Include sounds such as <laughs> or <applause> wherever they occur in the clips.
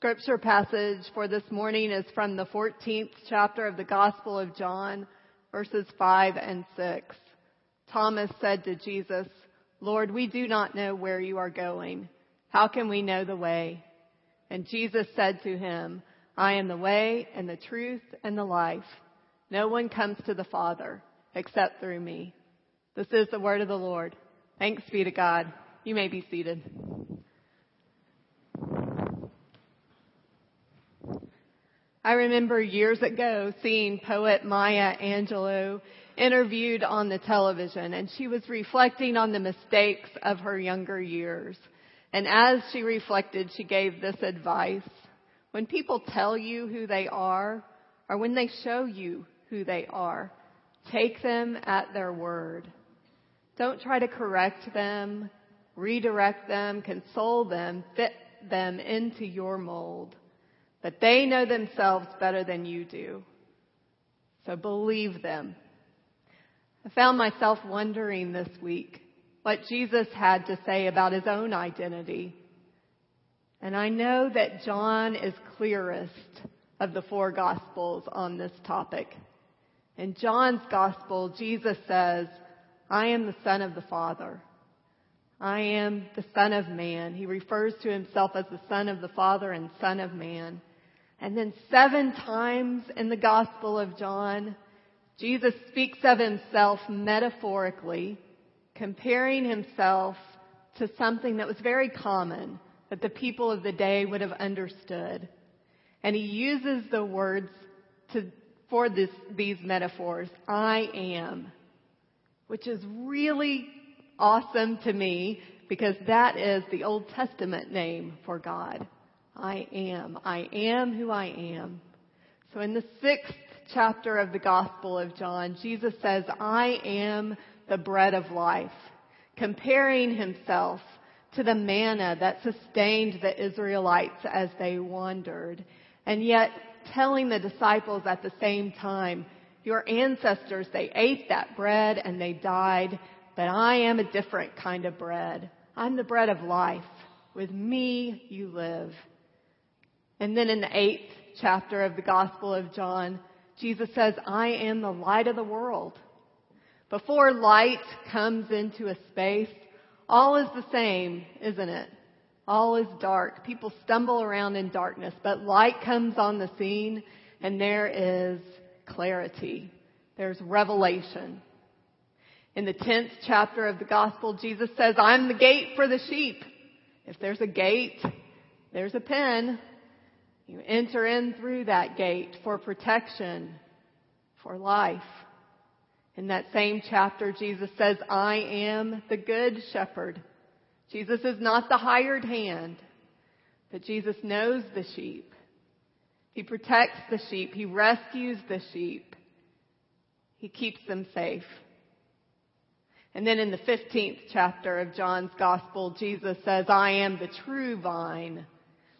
scripture passage for this morning is from the 14th chapter of the Gospel of John, verses 5 and 6. Thomas said to Jesus, Lord, we do not know where you are going. How can we know the way? And Jesus said to him, I am the way and the truth and the life. No one comes to the Father except through me. This is the word of the Lord. Thanks be to God. You may be seated. I remember years ago seeing poet Maya Angelou interviewed on the television and she was reflecting on the mistakes of her younger years. And as she reflected, she gave this advice. When people tell you who they are or when they show you who they are, take them at their word. Don't try to correct them, redirect them, console them, fit them into your mold. But they know themselves better than you do. So believe them. I found myself wondering this week what Jesus had to say about his own identity. And I know that John is clearest of the four gospels on this topic. In John's gospel, Jesus says, I am the son of the Father. I am the son of man. He refers to himself as the son of the Father and son of man. And then seven times in the Gospel of John, Jesus speaks of himself metaphorically, comparing himself to something that was very common that the people of the day would have understood. And he uses the words to, for this, these metaphors, I am, which is really awesome to me because that is the Old Testament name for God. I am. I am who I am. So in the sixth chapter of the Gospel of John, Jesus says, I am the bread of life, comparing himself to the manna that sustained the Israelites as they wandered, and yet telling the disciples at the same time, your ancestors, they ate that bread and they died, but I am a different kind of bread. I'm the bread of life. With me you live. And then in the eighth chapter of the Gospel of John, Jesus says, I am the light of the world. Before light comes into a space, all is the same, isn't it? All is dark. People stumble around in darkness, but light comes on the scene and there is clarity. There's revelation. In the 10th chapter of the gospel, Jesus says, I'm the gate for the sheep. If there's a gate, there's a pen. You enter in through that gate for protection, for life. In that same chapter, Jesus says, I am the good shepherd. Jesus is not the hired hand, but Jesus knows the sheep. He protects the sheep. He rescues the sheep. He keeps them safe. And then in the 15th chapter of John's Gospel, Jesus says, I am the true vine.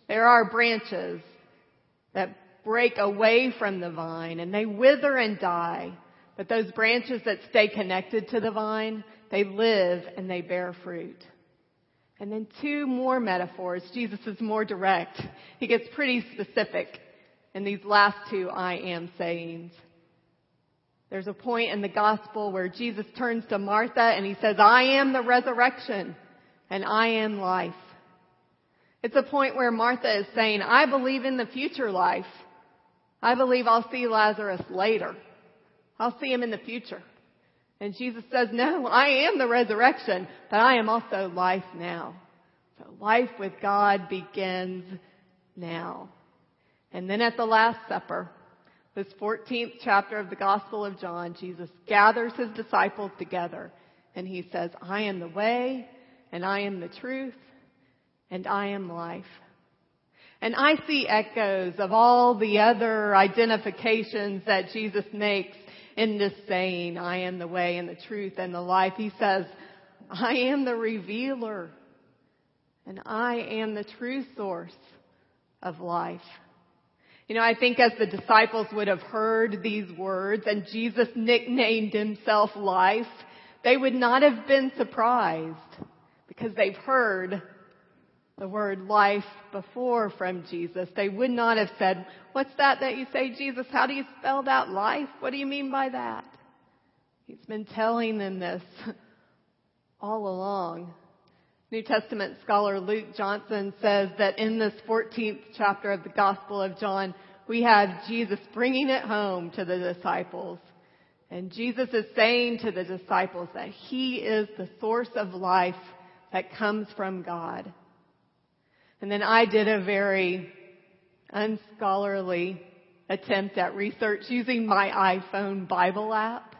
There are branches that break away from the vine and they wither and die. But those branches that stay connected to the vine, they live and they bear fruit. And then two more metaphors. Jesus is more direct. He gets pretty specific in these last two I am sayings. There's a point in the gospel where Jesus turns to Martha and he says, I am the resurrection and I am life. It's a point where Martha is saying, I believe in the future life. I believe I'll see Lazarus later. I'll see him in the future. And Jesus says, no, I am the resurrection, but I am also life now. So life with God begins now. And then at the Last Supper, this 14th chapter of the Gospel of John, Jesus gathers his disciples together and he says, I am the way and I am the truth and I am life. And I see echoes of all the other identifications that Jesus makes in this saying, I am the way and the truth and the life. He says, I am the revealer and I am the true source of life. You know, I think as the disciples would have heard these words and Jesus nicknamed himself life, they would not have been surprised because they've heard the word life before from Jesus, they would not have said, what's that that you say, Jesus? How do you spell that life? What do you mean by that? He's been telling them this <laughs> all along. New Testament scholar Luke Johnson says that in this 14th chapter of the Gospel of John, we have Jesus bringing it home to the disciples. And Jesus is saying to the disciples that He is the source of life that comes from God. And then I did a very unscholarly attempt at research using my iPhone Bible app.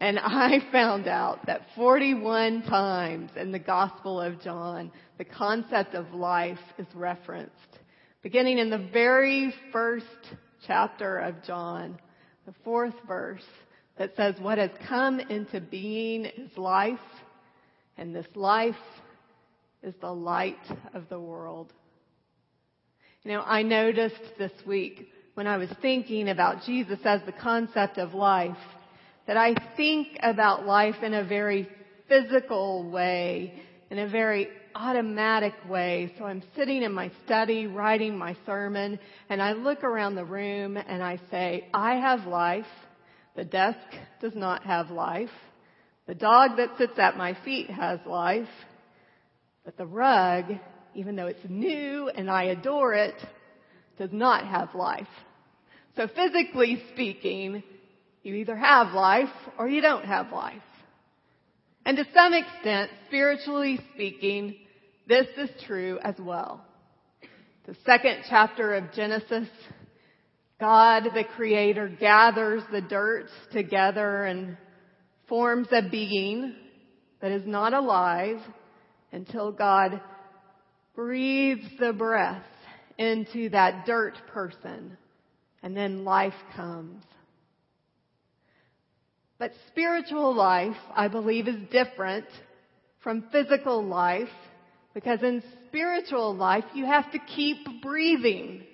And I <laughs> found out that 41 times in the Gospel of John, the concept of life is referenced. Beginning in the very first chapter of John, the fourth verse, that says what has come into being is life, and this life is the light of the world. You know, I noticed this week when I was thinking about Jesus as the concept of life, that I think about life in a very physical way, in a very automatic way. So I'm sitting in my study writing my sermon and I look around the room and I say, I have life the desk does not have life. The dog that sits at my feet has life. But the rug, even though it's new and I adore it, does not have life. So physically speaking, you either have life or you don't have life. And to some extent, spiritually speaking, this is true as well. The second chapter of Genesis God, the creator, gathers the dirt together and forms a being that is not alive until God breathes the breath into that dirt person and then life comes. But spiritual life, I believe, is different from physical life because in spiritual life you have to keep breathing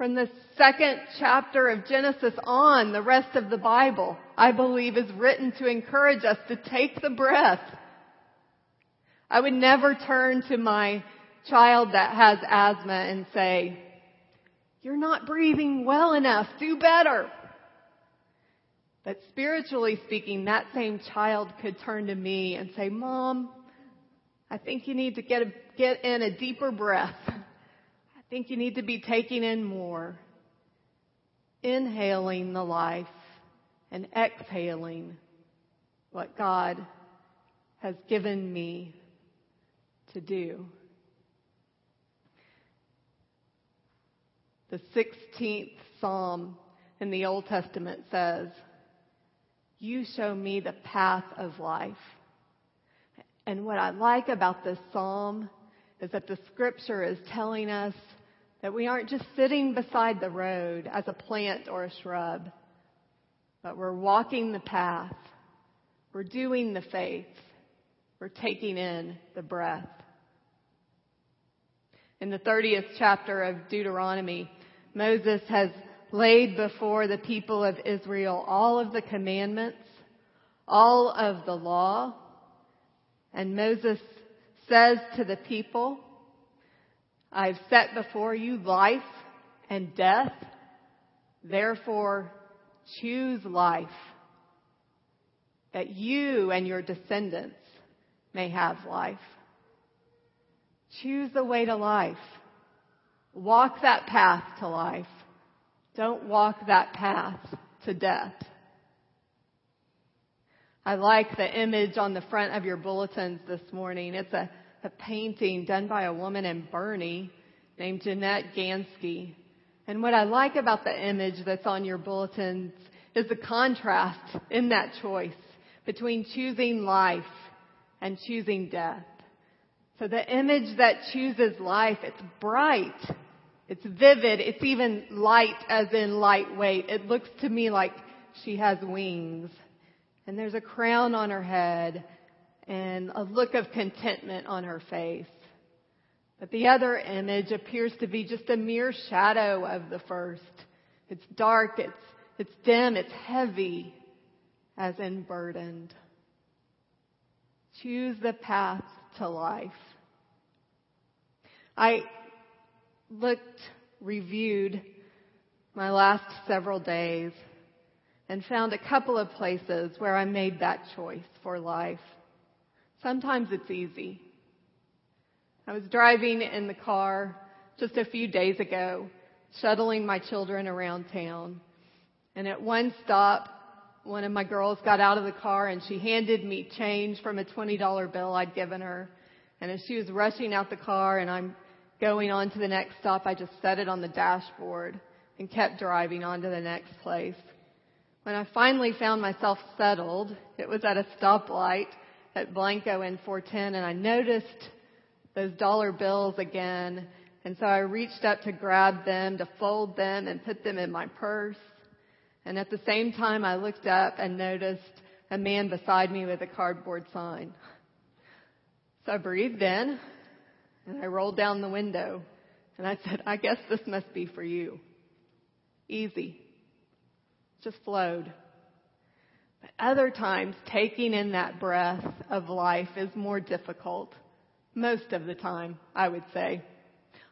from the second chapter of Genesis on, the rest of the Bible, I believe is written to encourage us to take the breath. I would never turn to my child that has asthma and say, you're not breathing well enough, do better. But spiritually speaking, that same child could turn to me and say, Mom, I think you need to get, a, get in a deeper breath I think you need to be taking in more. Inhaling the life and exhaling what God has given me to do. The 16th Psalm in the Old Testament says, You show me the path of life. And what I like about this Psalm is that the scripture is telling us that we aren't just sitting beside the road as a plant or a shrub, but we're walking the path. We're doing the faith. We're taking in the breath. In the 30th chapter of Deuteronomy, Moses has laid before the people of Israel all of the commandments, all of the law, and Moses says to the people, I've set before you life and death. Therefore, choose life that you and your descendants may have life. Choose the way to life. Walk that path to life. Don't walk that path to death. I like the image on the front of your bulletins this morning. It's a a painting done by a woman in Boerne named Jeanette Gansky. And what I like about the image that's on your bulletins is the contrast in that choice between choosing life and choosing death. So the image that chooses life, it's bright, it's vivid, it's even light as in lightweight. It looks to me like she has wings. And there's a crown on her head and a look of contentment on her face. But the other image appears to be just a mere shadow of the first. It's dark, it's, it's dim, it's heavy, as in burdened. Choose the path to life. I looked, reviewed my last several days and found a couple of places where I made that choice for life. Sometimes it's easy. I was driving in the car just a few days ago, shuttling my children around town. And at one stop, one of my girls got out of the car and she handed me change from a $20 bill I'd given her. And as she was rushing out the car and I'm going on to the next stop, I just set it on the dashboard and kept driving on to the next place. When I finally found myself settled, it was at a stoplight at Blanco and 410 and I noticed those dollar bills again. And so I reached up to grab them, to fold them and put them in my purse. And at the same time I looked up and noticed a man beside me with a cardboard sign. <laughs> I breathed in and I rolled down the window and I said, I guess this must be for you. Easy. Just flowed. But other times taking in that breath of life is more difficult. Most of the time, I would say.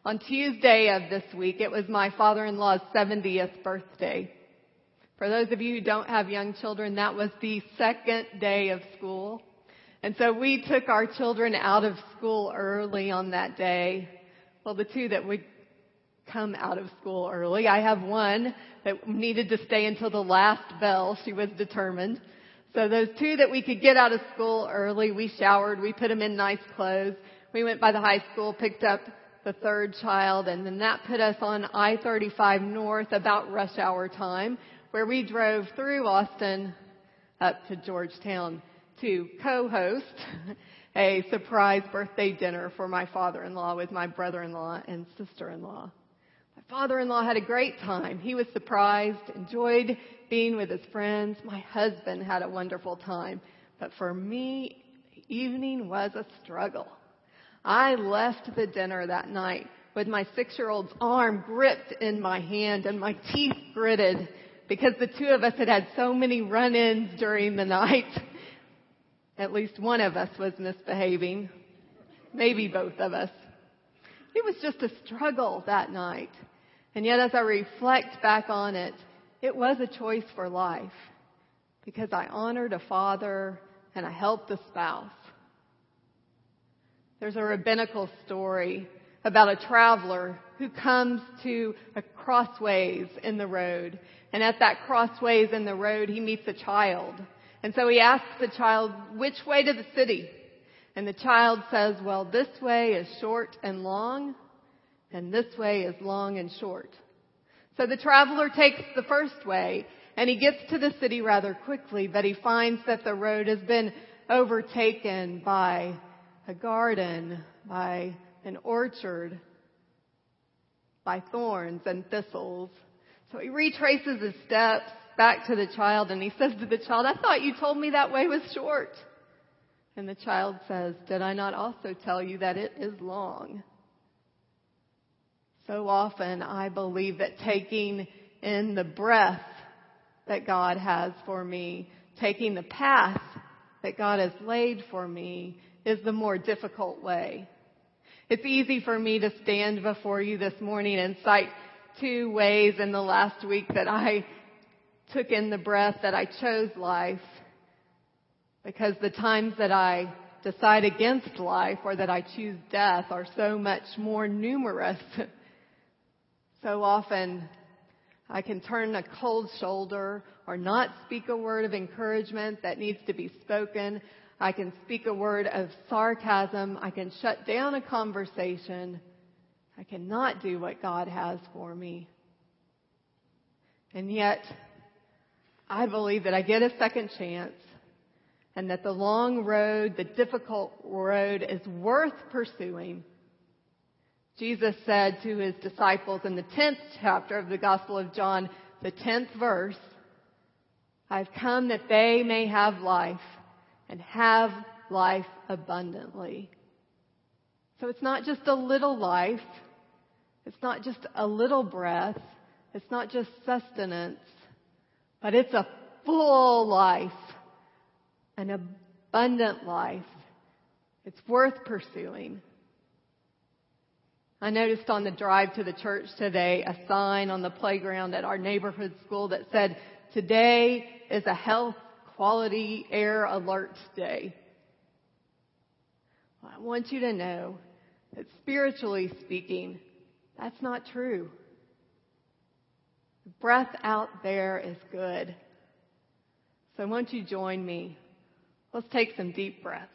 On Tuesday of this week, it was my father-in-law's 70th birthday. For those of you who don't have young children, that was the second day of school. And so we took our children out of school early on that day. Well, the two that would come out of school early. I have one that needed to stay until the last bell. She was determined. So those two that we could get out of school early, we showered, we put them in nice clothes. We went by the high school, picked up the third child, and then that put us on I-35 North about rush hour time, where we drove through Austin up to Georgetown to co-host a surprise birthday dinner for my father-in-law with my brother-in-law and sister-in-law. My father-in-law had a great time. He was surprised, enjoyed being with his friends. My husband had a wonderful time. But for me, the evening was a struggle. I left the dinner that night with my six-year-old's arm gripped in my hand and my teeth gritted because the two of us had had so many run-ins during the <laughs> night. At least one of us was misbehaving. Maybe both of us. It was just a struggle that night. And yet as I reflect back on it, it was a choice for life because I honored a father and I helped a spouse. There's a rabbinical story about a traveler who comes to a crossways in the road. And at that crossways in the road, he meets a child. And so he asks the child, which way to the city? And the child says, well, this way is short and long, and this way is long and short. So the traveler takes the first way, and he gets to the city rather quickly, but he finds that the road has been overtaken by a garden, by an orchard, by thorns and thistles. So he retraces his steps back to the child and he says to the child, I thought you told me that way was short. And the child says, did I not also tell you that it is long? So often I believe that taking in the breath that God has for me, taking the path that God has laid for me is the more difficult way. It's easy for me to stand before you this morning and cite two ways in the last week that I took in the breath, that I chose life. Because the times that I decide against life or that I choose death are so much more numerous. <laughs> so often I can turn a cold shoulder or not speak a word of encouragement that needs to be spoken. I can speak a word of sarcasm. I can shut down a conversation. I cannot do what God has for me. And yet, I believe that I get a second chance and that the long road, the difficult road is worth pursuing. Jesus said to his disciples in the 10th chapter of the Gospel of John, the 10th verse, I've come that they may have life and have life abundantly. So it's not just a little life. It's not just a little breath. It's not just sustenance, but it's a full life, an abundant life. It's worth pursuing. I noticed on the drive to the church today a sign on the playground at our neighborhood school that said, today is a health quality air alert day. Well, I want you to know that spiritually speaking, that's not true. Breath out there is good. So won't you join me? Let's take some deep breaths.